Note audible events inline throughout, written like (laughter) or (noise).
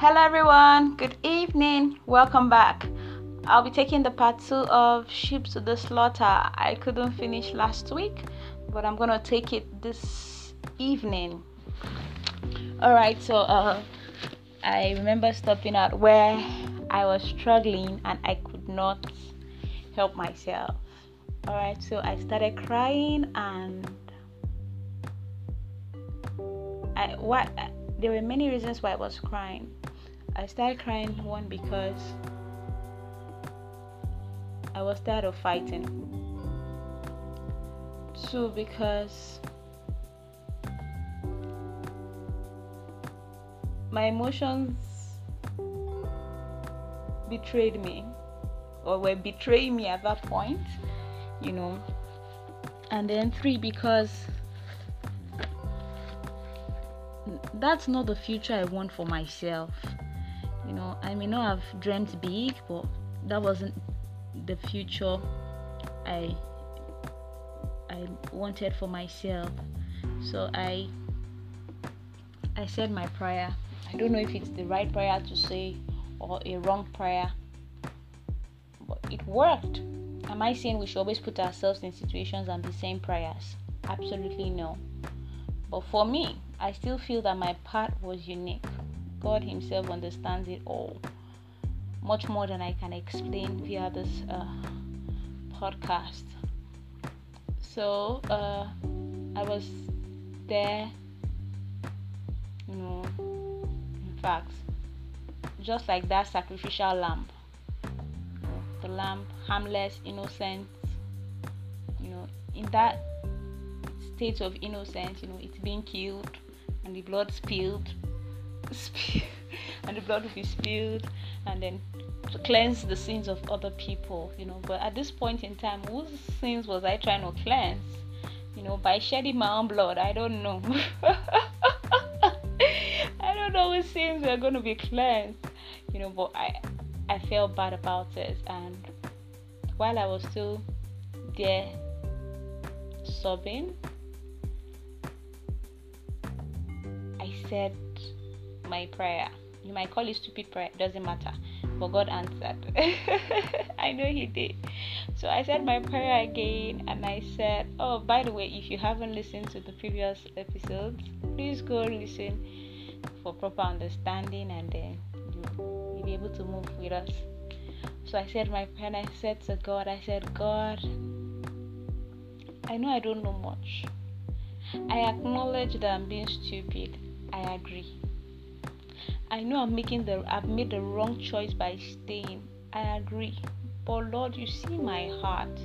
Hello, everyone. Good evening. Welcome back. I'll be taking the part two of Sheep to the Slaughter. I couldn't finish last week, but I'm gonna take it this evening. All right. So, uh, I remember stopping at where I was struggling and I could not help myself. All right. So I started crying and I what there were many reasons why I was crying. I started crying one because I was tired of fighting. Two because my emotions betrayed me or were betraying me at that point, you know. And then three because that's not the future I want for myself. You know, I may not have dreamt big, but that wasn't the future I I wanted for myself. So I I said my prayer. I don't know if it's the right prayer to say or a wrong prayer, but it worked. Am I saying we should always put ourselves in situations and be saying prayers? Absolutely no. But for me, I still feel that my path was unique. God Himself understands it all, much more than I can explain via this uh, podcast. So uh, I was there, you know, in fact, just like that sacrificial lamb. The lamb, harmless, innocent, you know, in that state of innocence, you know, it's being killed and the blood spilled, (laughs) and the blood will be spilled, and then to cleanse the sins of other people, you know. But at this point in time, whose sins was I trying to cleanse? You know, by shedding my own blood, I don't know. (laughs) I don't know whose sins were going to be cleansed, you know. But I, I felt bad about it, and while I was still there sobbing I said my prayer. You might call it stupid prayer, doesn't matter. But God answered. (laughs) I know He did. So I said my prayer again and I said, Oh, by the way, if you haven't listened to the previous episodes, please go listen for proper understanding and then you, you'll be able to move with us. So I said my prayer and I said to God, I said, God, I know I don't know much. I acknowledge that I'm being stupid. I agree. I know I'm making the I've made the wrong choice by staying. I agree. But Lord, you see my heart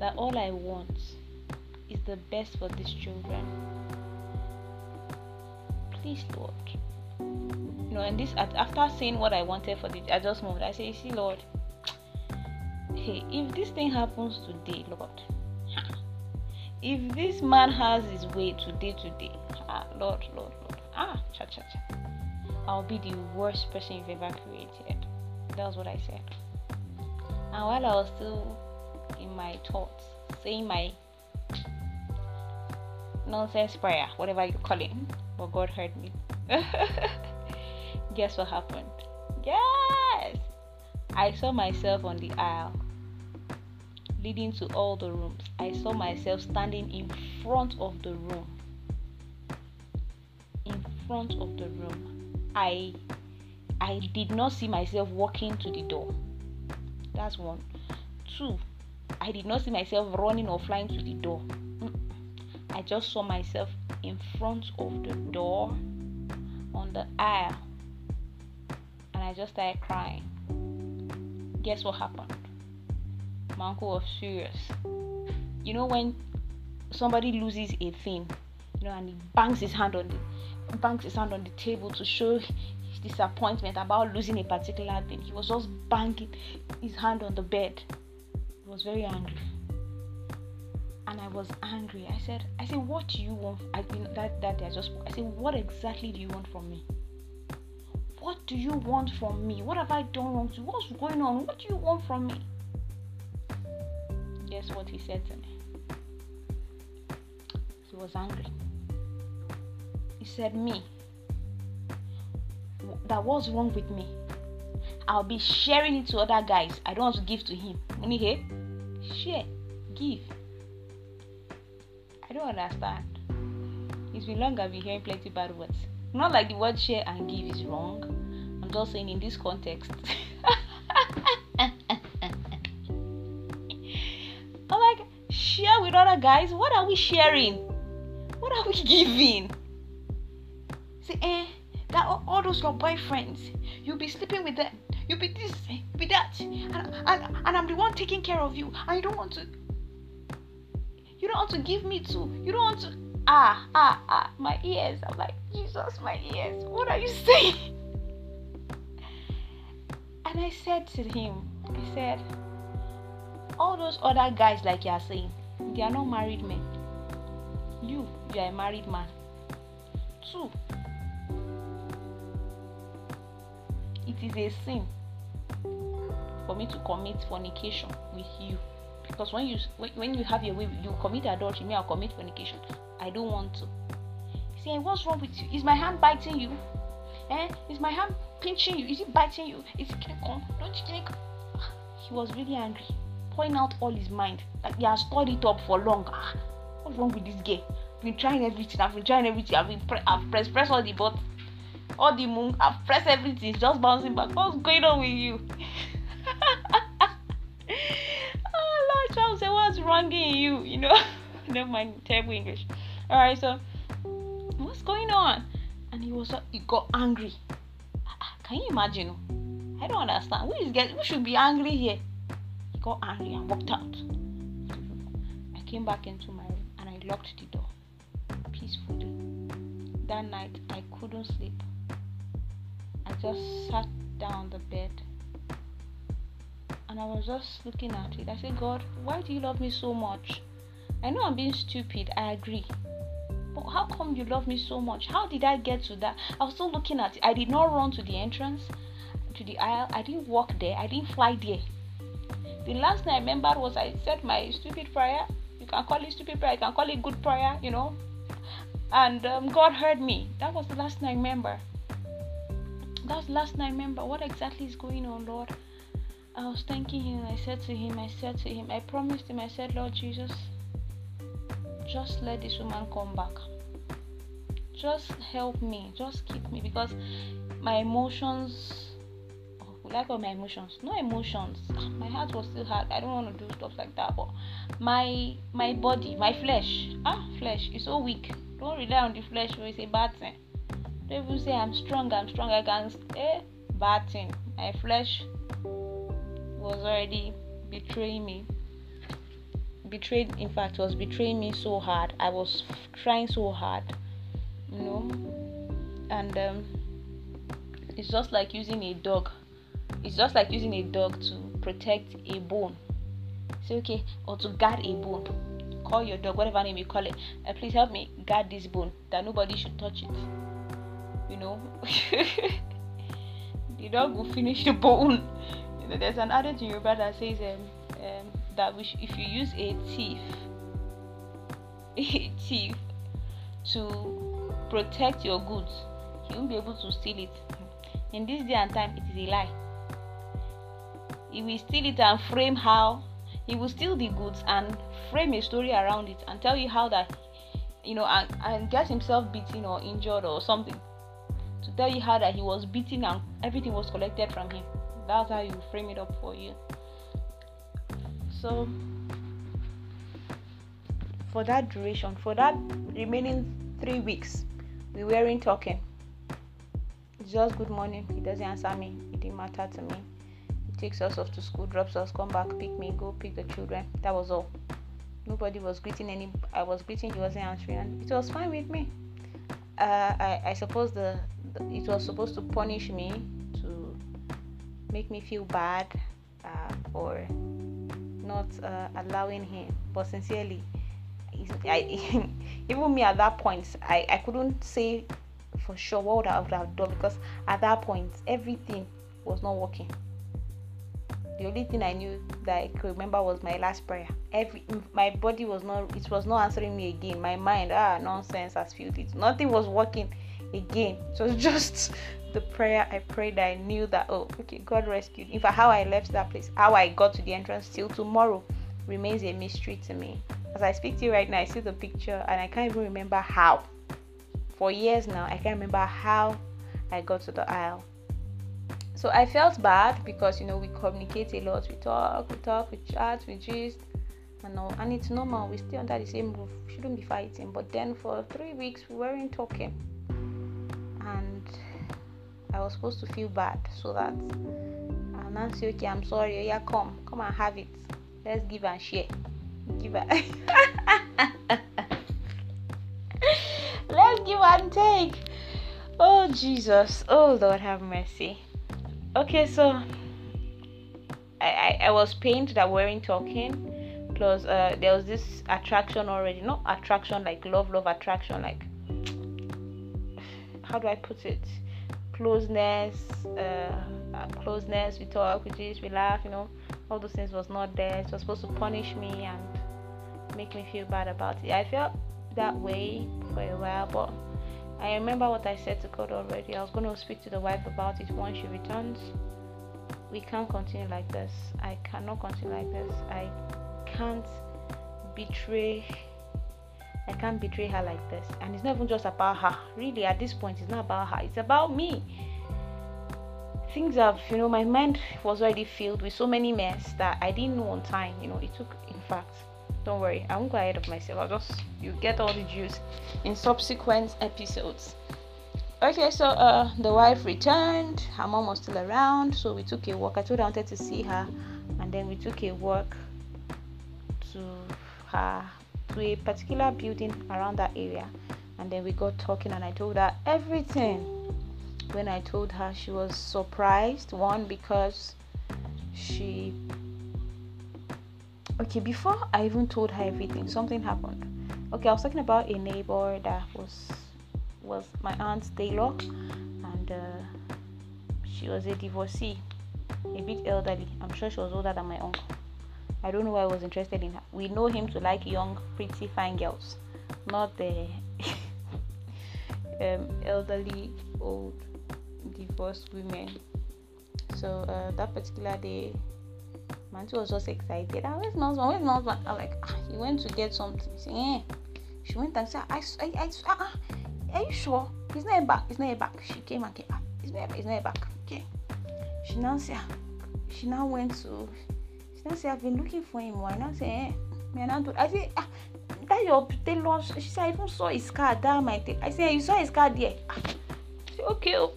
that all I want is the best for these children. Please, Lord. You know, and this after saying what I wanted for the moved. I say, see, Lord, hey, if this thing happens today, Lord, (laughs) if this man has his way today, today, ah, Lord, Lord, Lord, ah, cha cha cha, I'll be the worst person you've ever created. That's what I said. And while I was still in my thoughts, saying my nonsense prayer, whatever you call it, but God heard me. (laughs) Guess what happened? Yes! I saw myself on the aisle leading to all the rooms. I saw myself standing in front of the room. In front of the room. I I did not see myself walking to the door. That's one. Two, I did not see myself running or flying to the door. Mm. I just saw myself in front of the door on the aisle and I just started crying. Guess what happened? my uncle was furious. You know when somebody loses a thing, you know, and he bangs his hand on the bangs his hand on the table to show his disappointment about losing a particular thing. He was just banging his hand on the bed. He was very angry. And I was angry. I said, I said, what do you want? I know, that that day I just I said, what exactly do you want from me? What do you want from me? What have I done wrong to? What's going on? What do you want from me? guess what he said to me? He was angry. He said, Me. that was wrong with me. I'll be sharing it to other guys. I don't want to give to him. Money here, share, give. I don't understand. It's been long I've been hearing plenty bad words. Not like the word share and give is wrong. I'm just saying in this context. (laughs) I'm like, share with other guys? What are we sharing? What are we (laughs) giving? Say, eh, that all those your boyfriends, you'll be sleeping with them, you'll be this, you'll be that, and, and, and I'm the one taking care of you, and you don't want to, you don't want to give me to, you don't want to, ah, ah, ah, my ears. I'm like, Jesus, my ears, what are you saying? And I said to him, I said, all those other guys, like you are saying, they are not married men. You, you are a married man. Two, it is a sin for me to commit fornication with you because when you when you have your way you commit adultery me i'll commit fornication i don't want to see what's wrong with you is my hand biting you eh is my hand pinching you? Is it biting you? Is it come? Don't you think? (sighs) He was really angry, pouring out all his mind. Like he has stored it up for long. Ah, what's wrong with this guy? I've been trying everything. I've been trying everything. I've been pre- I've pressed press all the buttons, all the moon. I've pressed everything. Just bouncing back. What's going on with you? oh (laughs) Lord, Charles, say what's wrong in you? (laughs) You know, never mind terrible English. All right, so what's going on? And he was he got angry ah, ah, can you imagine? I don't understand. Who is get who should be angry here? He got angry and walked out. I came back into my room and I locked the door peacefully. That night I couldn't sleep. I just sat down the bed and I was just looking at it. I said, God, why do you love me so much? I know I'm being stupid, I agree. But how come you love me so much? How did I get to that? I was still looking at it. I did not run to the entrance, to the aisle. I didn't walk there. I didn't fly there. The last thing I remembered was I said my stupid prayer. You can call it stupid prayer. You can call it good prayer. You know. And um, God heard me. That was the last thing I remember. That was the last night. Remember. What exactly is going on, Lord? I was thanking Him. I said to Him, I said to Him, I promised Him. I said, Lord Jesus just let this woman come back just help me just keep me because my emotions oh, like all my emotions no emotions my heart was still hard i don't want to do stuff like that but my my body my flesh ah flesh is so weak don't rely on the flesh it's a bad thing don't even say i'm strong i'm strong i can eh bad thing my flesh was already betraying me. Betrayed in fact was betraying me so hard. I was trying so hard you know? And um, it's just like using a dog. It's just like using a dog to protect a bone. Say okay or to guard a bone. Call your dog whatever name you call it. Uh, please help me guard this bone that nobody should touch it you know. (laughs) The dog will finish the bone. You know, there's an adage in your brother says um, um, that sh- if you use a thief (laughs) a thief to protect your goods he won't be able to steal it. In this day and time it is a lie. He will steal it and frame how he will steal the goods and frame a story around it and tell you how that you know and, and get himself beaten or injured or something to tell you how that he was beaten and everything was collected from him. That's how you frame it up for you. So for that duration for that remaining three weeks we weren't talking. It's just good morning. He doesn't answer me. It didn't matter to me. He takes us off to school drops us come back pick me go pick the children. That was all. Nobody was greeting any i was greeting he wasn't answering. And it was fine with me. Uh, I, I suppose the, the, it was supposed to punish me to make me feel bad uh, or not uh, allowing him. But sincerely, I, (laughs) even me at that point, I, I couldn't say for sure what I would have done because at that point everything was not working. The only thing I knew that I could remember was my last prayer. Every my body was not it was not answering me again. My mind, ah nonsense, has filled it. Nothing was working. again. It was (laughs) just the prayer I prayed. I knew that oh, okay, God rescued. In fact, how I left that place, how I got to the entrance till tomorrow remains a mystery to me. As I speak to you right now, I see the picture and I can't even remember how. For years now, I can't remember how I got to the aisle. So I felt bad because you know we communicate a lot, we talk, we talk, we chat, we gist, and all, and it's normal. We stay under the same roof, we shouldn't be fighting. But then for three weeks we weren't talking, and I was supposed to feel bad so that and Nancy, okay, I'm sorry, oh, yeah, come, come and have it. Let's give and share. Give and (laughs) let's give and take. Oh Jesus, oh Lord have mercy. Okay, so I, I, I was pained that we weren't talking. Plus, uh, there was this attraction already. Not attraction like love, love attraction. Like, how do I put it? Closeness, uh, uh, closeness. We talk, we just, we laugh. You know, all those things was not there. It was supposed to punish me and make me feel bad about it. I felt that way for a while, but I remember what I said to God already. I was going to speak to the wife about it once she returns. We can't continue like this. I cannot continue like this. I can't betray. I can't betray her like this. And it's not even just about her. Really, at this point, it's not about her. It's about me. Things have, you know, my mind was already filled with so many mess that I didn't know on time. You know, it took, in fact, don't worry, I won't go ahead of myself. I'll just you get all the juice in subsequent episodes. Okay, so uh, the wife returned. Her mom was still around, so we took a walk. I told her I wanted to see her, and then we took a walk to her to a particular building around that area, and then we got talking, and I told her everything. When I told her, she was surprised. One because she okay before i even told her everything something happened. Okay i was talking about a neighbor that was was my aunt's tailor and uh, she was a divorcee a bit elderly. I'm sure she was older than my uncle. I don't know why i was interested in her. We know him to like young pretty fine girls not the (laughs) um, elderly old divorced women. So uh, that particular day Manti was just excited. Ah, where's my husband? Where's husband? I'm like, ah, he went to get something. She, eh. she went and said, I, I, I, ah, are you sure? He's not back. He's not back. She came and came back. He's not, he's not back. Okay. She now said, she now went to, she now said, I've been looking for him. Why not say, eh? Man, I said, ah, that your tailor. She said, I even saw his car. That my. I said, you saw his car there. Ah. Said, okay. Oh.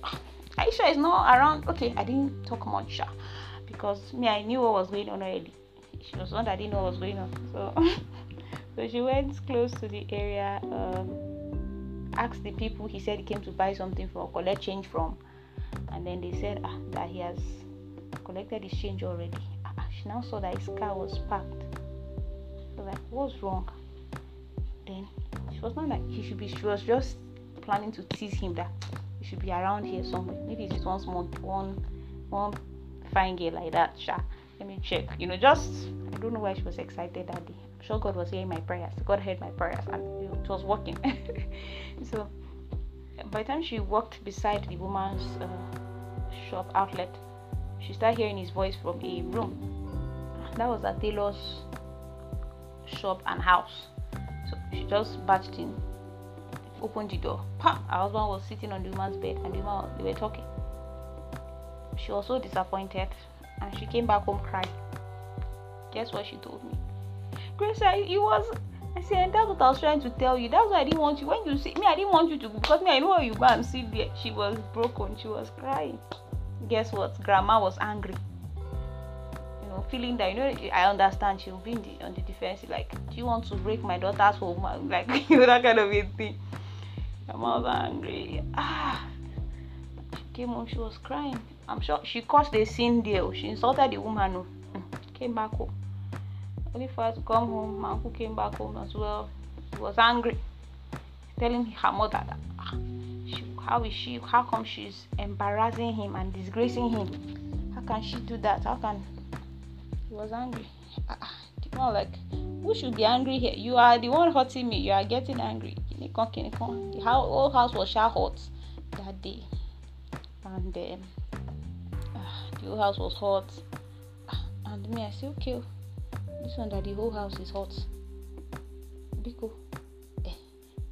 Are you sure it's not around? Okay, I didn't talk much because me I knew what was going on already. She was one that didn't know what was going on. So (laughs) so she went close to the area, um, asked the people he said he came to buy something for collect change from and then they said ah, that he has collected his change already. Ah, ah she now saw that his car was parked. So like what's wrong? Then she was not like he should be she was just planning to tease him that he should be around here somewhere. Maybe it's just one small one one fine girl like that, sha. Let me check. You know, just I don't know why she was excited that day. I'm sure God was hearing my prayers. God heard my prayers and you know, it was working. (laughs) so by the time she walked beside the woman's uh, shop outlet, she started hearing his voice from a room. That was a tailor's shop and house. So she just barged in, opened the door. Pa! Her husband was sitting on the woman's bed and the woman, they were talking she was so disappointed and she came back home crying. Guess what she told me? Grace, I, it was. I said, that's what I was trying to tell you. That's why I didn't want you. When you see me, I didn't want you to because me, I know you go and sit there. She was broken. She was crying. Guess what? Grandma was angry. You know, feeling that you know, I understand she'll be the, on the defensive. Like, do you want to break my daughter's home? (laughs) Like, you know, that kind of a thing. Grandma was angry. Ah, she came home. She was crying. I'm sure she caused a scene there. She insulted the woman who mm, came back home. Only for her to come home, my uncle came back home as well. He was angry, telling her mother that ah, she, how is she? How come she's embarrassing him and disgracing him? How can she do that? How can he was angry? Ah, ah like who should be angry here? You are the one hurting me. You are getting angry. The whole house was sure hot that day, and uh, the whole house was hot. And me, I said, okay, this one that the whole house is hot. Biko. Eh,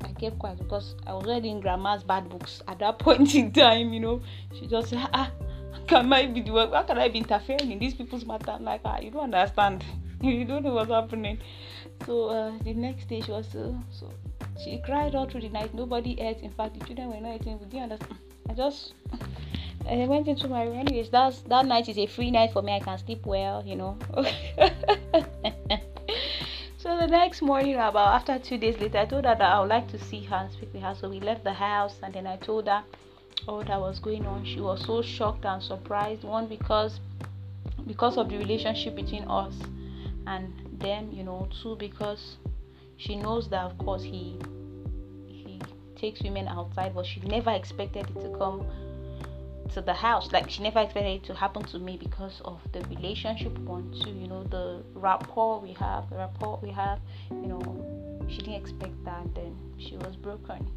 I kept quiet because I was reading grandma's bad books at that (laughs) point in time, you know. She just said, ah, can I be the one? How can I be interfering in these people's matter? I'm like, ah, you don't understand. (laughs) you don't know what's happening. So uh, the next day she was uh, so she cried all through the night. Nobody ate. In fact, the children were not eating. We didn't understand. I just (laughs) I went into my room. Anyways, that's that night is a free night for me. I can sleep well, you know. (laughs) so the next morning, about after two days later, I told her that I would like to see her and speak with her. So we left the house, and then I told her all that was going on. She was so shocked and surprised. One because because of the relationship between us and them, you know. Two because she knows that of course he he takes women outside, but she never expected it to come to the house. Like she never expected it to happen to me because of the relationship one, two, you know, the rapport we have, the rapport we have, you know, she didn't expect that then she was broken.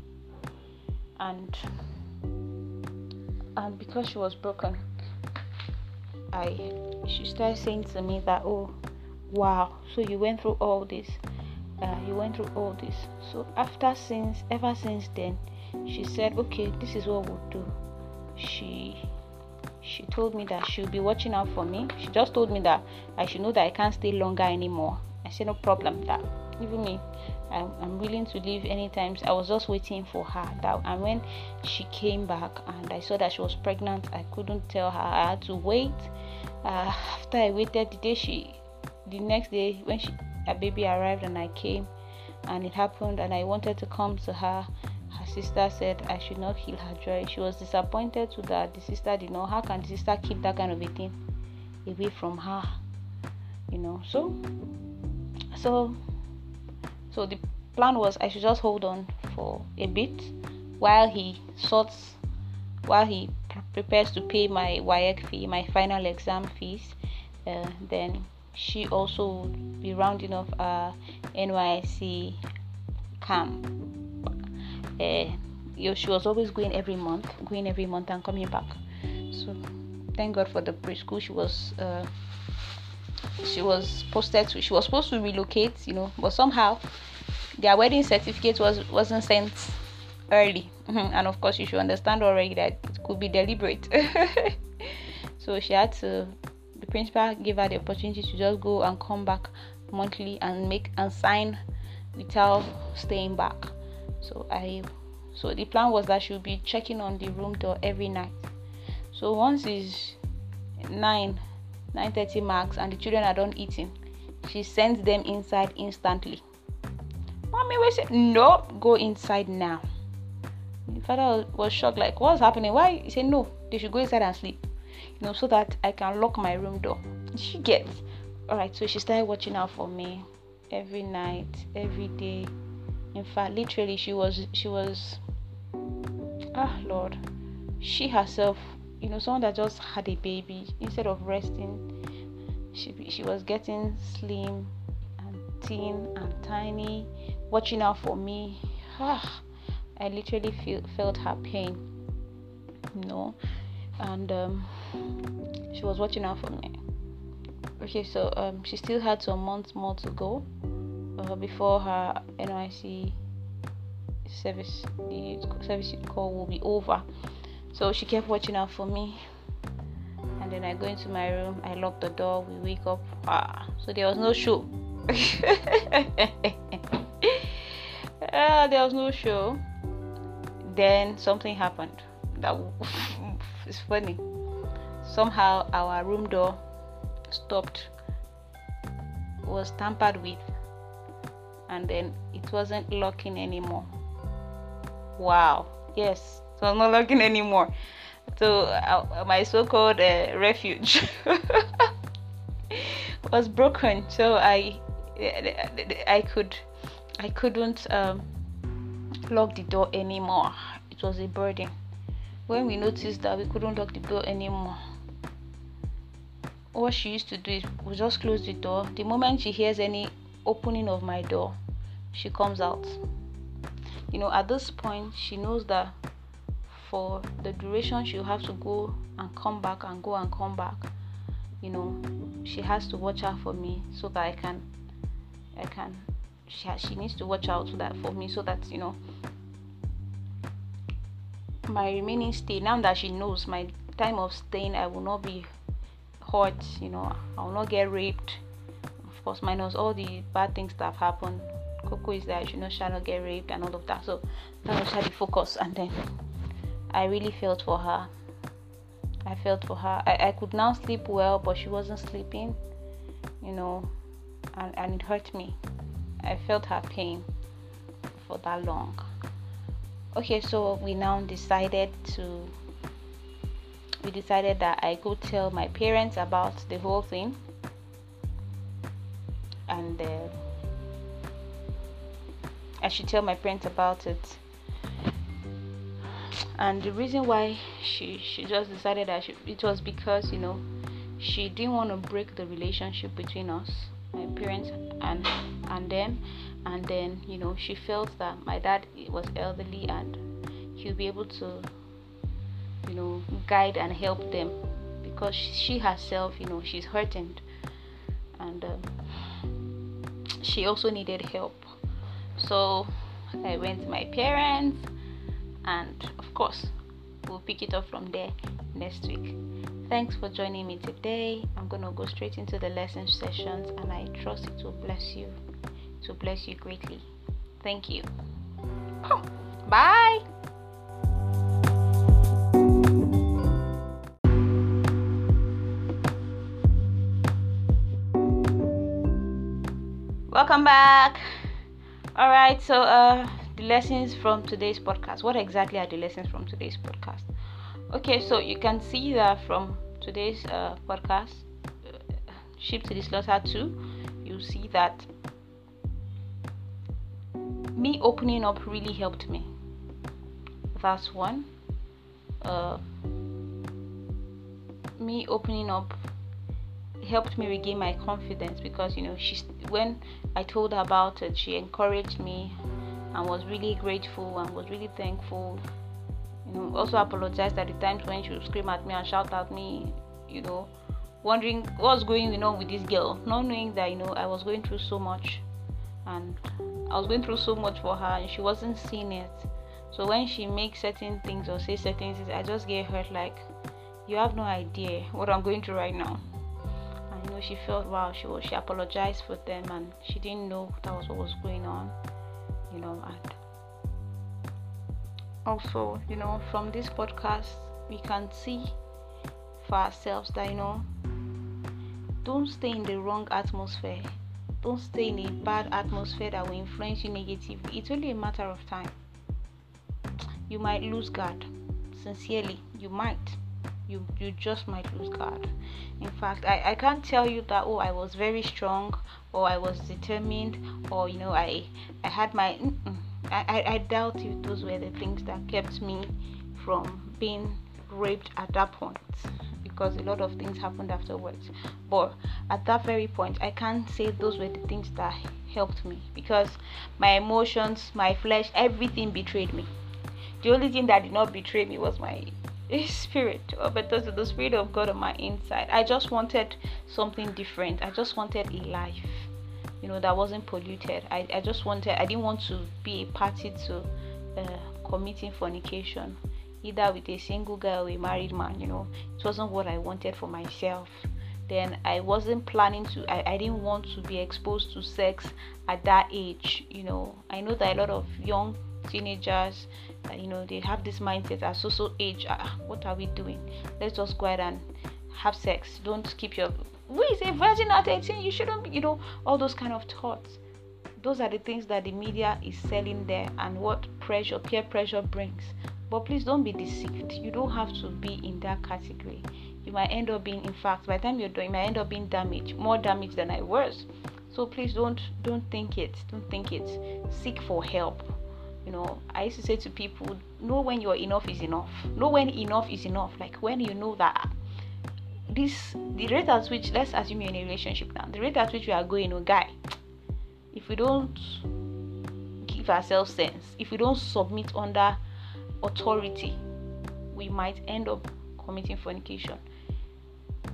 And and because she was broken, I she started saying to me that oh wow, so you went through all this. Uh, you went through all this. So after since ever since then, she said, okay, this is what we'll do she she told me that she'll be watching out for me. She just told me that I should know that I can't stay longer anymore. I said no problem. That even me, I'm, I'm willing to leave anytime. I was just waiting for her. That and when she came back and I saw that she was pregnant, I couldn't tell her. I had to wait. Uh, after I waited, the day she, the next day when she, a baby arrived and I came, and it happened, and I wanted to come to her sister said I should not kill her joy. She was disappointed to that the sister did not. How can the sister keep that kind of a thing away from her? You know. So, so, so the plan was I should just hold on for a bit while he sorts, while he prepares to pay my WAEC fee, my final exam fees. Uh, then she also would be rounding off a NYSC camp uh, she was always going every month, going every month and coming back. So thank God for the preschool. She was uh, she was posted to. She was supposed to relocate, you know, but somehow their wedding certificate was wasn't sent early. and of course, you should understand already that it could be deliberate. (laughs) so she had to. The principal gave her the opportunity to just go and come back monthly and make and sign without staying back so i so the plan was that she'll be checking on the room door every night. So once it's 9 9:30 marks and the children are done eating she sends them inside instantly. Mommy we say no go inside now. The father was shocked like what's happening? Why? He said no they should go inside and sleep you know so that i can lock my room door. She gets all right so she started watching out for me every night every day in fact literally she was she was ah lord. She herself you know someone that just had a baby instead of resting she she was getting slim and thin and tiny watching out for me. Ah i literally feel, felt her pain you know and um, she was watching out for me. Okay so um, she still had some months more to go uh, before her NYSC service service call will be over. So she kept watching out for me. And then I go into my room, I lock the door, we wake up. Ah, so there was no show. (laughs) ah, there was no show. Then something happened. That is (laughs) funny. Somehow our room door stopped was tampered with and then it wasn't locking anymore. Wow. Yes so i'm not locking anymore. So uh, my so-called uh, refuge (laughs) was broken. So i i could i couldn't um, lock the door anymore. It was a burden. When we noticed that we couldn't lock the door anymore what she used to do is we just close the door. The moment she hears any opening of my door, she comes out. You know, at this point, she knows that for the duration she'll have to go and come back and go and come back. You know she has to watch out for me so that i can i can she, has, she needs to watch out so that for me so that you know my remaining stay now that she knows my time of staying i will not be hurt you know i will not get raped course minus all the bad things that have happened coco is that you know shall not get raped and all of that. So that was how the focus. And then i really felt for her. I felt for her. I, I could now sleep well but she wasn't sleeping you know and, and it hurt me. I felt her pain for that long. Okay so we now decided to we decided that i could tell my parents about the whole thing and uh, i should tell my parents about it. And the reason why she she just decided that she, it was because you know she didn't want to break the relationship between us my parents and and them. And then you know she felt that my dad was elderly and he'll be able to you know guide and help them because she herself you know she's hurting. And um, she also needed help so i went to my parents and of course we'll pick it up from there next week thanks for joining me today i'm gonna go straight into the lesson sessions and i trust it will bless you to bless you greatly. Thank you. Bye. Welcome back. All right, so uh the lessons from today's podcast. What exactly are the lessons from today's podcast? Okay, so you can see that from today's uh, podcast, uh, Sheep to the Slaughter 2, you see that me opening up really helped me. That's one. Uh, me opening up helped me regain my confidence because you know she when I told her about it, she encouraged me and was really grateful and was really thankful. You know, also apologized at the times when she would scream at me and shout at me. You know, wondering what's going on with this girl, not knowing that you know I was going through so much and I was going through so much for her and she wasn't seeing it. So when she makes certain things or says certain things, I just get hurt like you have no idea what I'm going through right now. You know she felt wow, she was she apologized for them and she didn't know that was what was going on. You know, and also, you know, from this podcast we can see for ourselves that you know don't stay in the wrong atmosphere don't stay in a bad atmosphere that will influence you negatively. It's only a matter of time. You might lose god Sincerely, you might. You you just might lose guard. In fact, I, I can't tell you that oh I was very strong or I was determined or you know I I had my I, I, I doubt if those were the things that kept me from being raped at that point because a lot of things happened afterwards. But at that very point, I can't say those were the things that helped me because my emotions, my flesh, everything betrayed me. The only thing that did not betray me was my spirit, better to the spirit of God on my inside. I just wanted something different. I just wanted a life, you know, that wasn't polluted. I, I just wanted, I didn't want to be a party to uh, committing fornication either with a single girl or a married man you know it wasn't what i wanted for myself then i wasn't planning to I, I didn't want to be exposed to sex at that age you know i know that a lot of young teenagers you know they have this mindset at so so age uh, what are we doing let's just go ahead and have sex don't keep your who is a virgin at 18 you shouldn't you know all those kind of thoughts those are the things that the media is selling there and what pressure peer pressure brings but please don't be deceived. You don't have to be in that category. You might end up being, in fact, by the time you're done, you might end up being damaged, more damaged than I was. So please don't don't think it. Don't think it. Seek for help. You know, I used to say to people, know when your enough is enough. Know when enough is enough. Like when you know that this the rate at which let's assume you're in a relationship now, the rate at which we are going, oh guy, if we don't give ourselves sense, if we don't submit under authority we might end up committing fornication.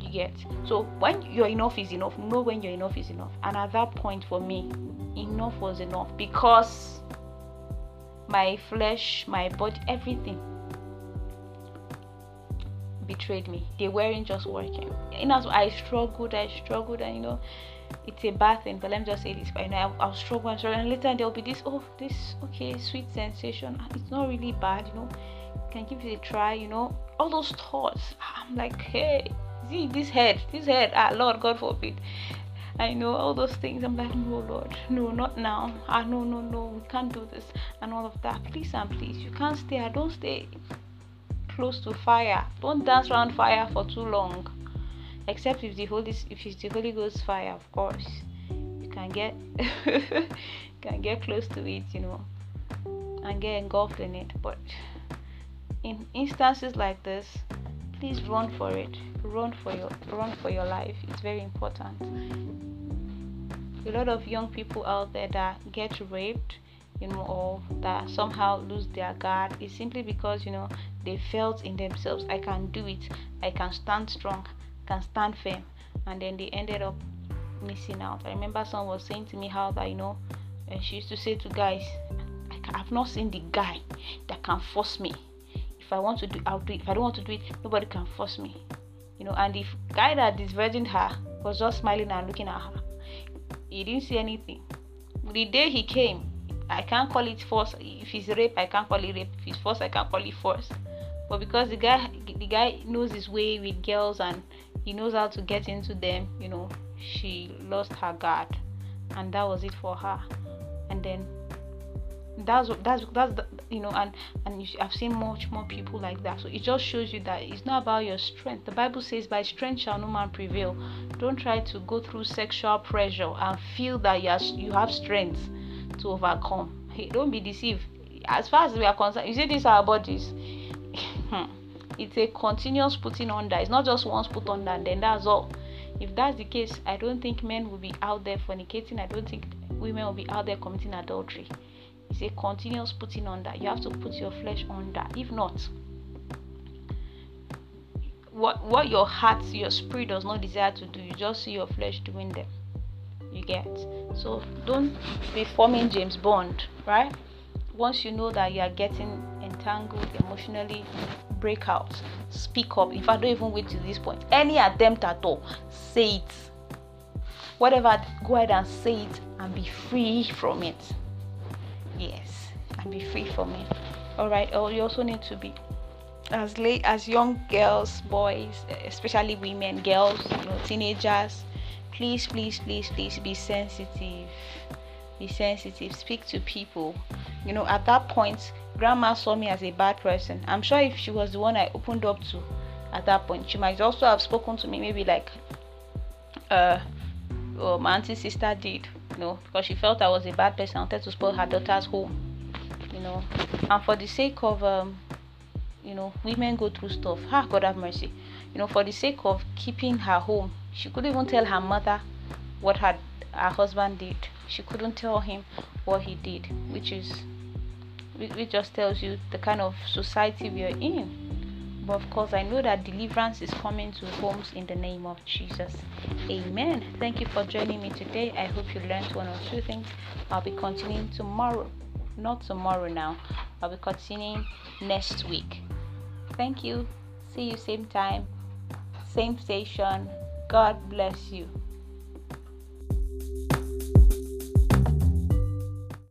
You get so when your enough is enough, know when your enough is enough. And at that point for me, enough was enough because my flesh, my body, everything betrayed me. They weren't just working. You know, I struggled, I struggled, and you know, it's a bad thing. But let me just say this: but you know, I'll, I'll struggle and struggle, and later there'll be this, oh, this okay, sweet sensation. It's not really bad, you know. Can give it a try, you know. All those thoughts. I'm like, hey, see this head, this head. Ah, Lord, God forbid. I know all those things. I'm like, no, Lord, no, not now. Ah, no, no, no, we can't do this and all of that. Please and please, you can't stay. I don't stay close to fire. Don't dance around fire for too long. Except if the Holy if it's the Holy Ghost fire, of course. You can get (laughs) you can get close to it, you know, and get engulfed in it. But in instances like this, please run for it. Run for your run for your life. It's very important. A lot of young people out there that get raped you know, or that somehow lose their guard is simply because you know they felt in themselves, I can do it, I can stand strong, can stand firm, and then they ended up missing out. I remember someone was saying to me how that you know, and she used to say to guys, I've not seen the guy that can force me. If I want to do, I'll do it. If I don't want to do it, nobody can force me. You know, and the guy that disvirgined her was just smiling and looking at her. He didn't see anything. The day he came, I can't call it force. If it's rape, I can't call it rape. If it's force, I can't call it force. But because the guy, the guy knows his way with girls and he knows how to get into them, you know, she lost her guard, and that was it for her. And then that's what that's that's the, you know, and and you, I've seen much more people like that. So it just shows you that it's not about your strength. The Bible says, "By strength shall no man prevail." Don't try to go through sexual pressure and feel that you have, you have strength to overcome. Hey, don't be deceived. As far as we are concerned, you see, these are our bodies. (laughs) it's a continuous putting under. It's not just once put under and then that's all. If that's the case, I don't think men will be out there fornicating. I don't think women will be out there committing adultery. It's a continuous putting on that. You have to put your flesh on that. If not, what what your heart, your spirit does not desire to do, you just see your flesh doing them. You get. So don't be forming james bond right? Once you know that you are getting entangled emotionally break out. Speak up. If i don't even wait to this point. Any attempt at all say it. Whatever go ahead and say it and be free from it yes and be free from it. All right oh you also need to be as late as young girls boys especially women girls you know teenagers. Please please please please be sensitive. Be sensitive. Speak to people. You know at that point grandma saw me as a bad person. I'm sure if she was the one i opened up to at that point she might also have spoken to me maybe like uh oh, my auntie sister did you know because she felt i was a bad person i wanted to spoil her daughter's home you know and for the sake of um you know women go through stuff ah god have mercy you know for the sake of keeping her home she couldn't even tell her mother what her, her husband did. She couldn't tell him what he did, which is which just tells you the kind of society we are in. But of course, I know that deliverance is coming to homes in the name of Jesus. Amen. Thank you for joining me today. I hope you learned one or two things. I'll be continuing tomorrow. Not tomorrow now. I'll be continuing next week. Thank you. See you same time, same station. God bless you.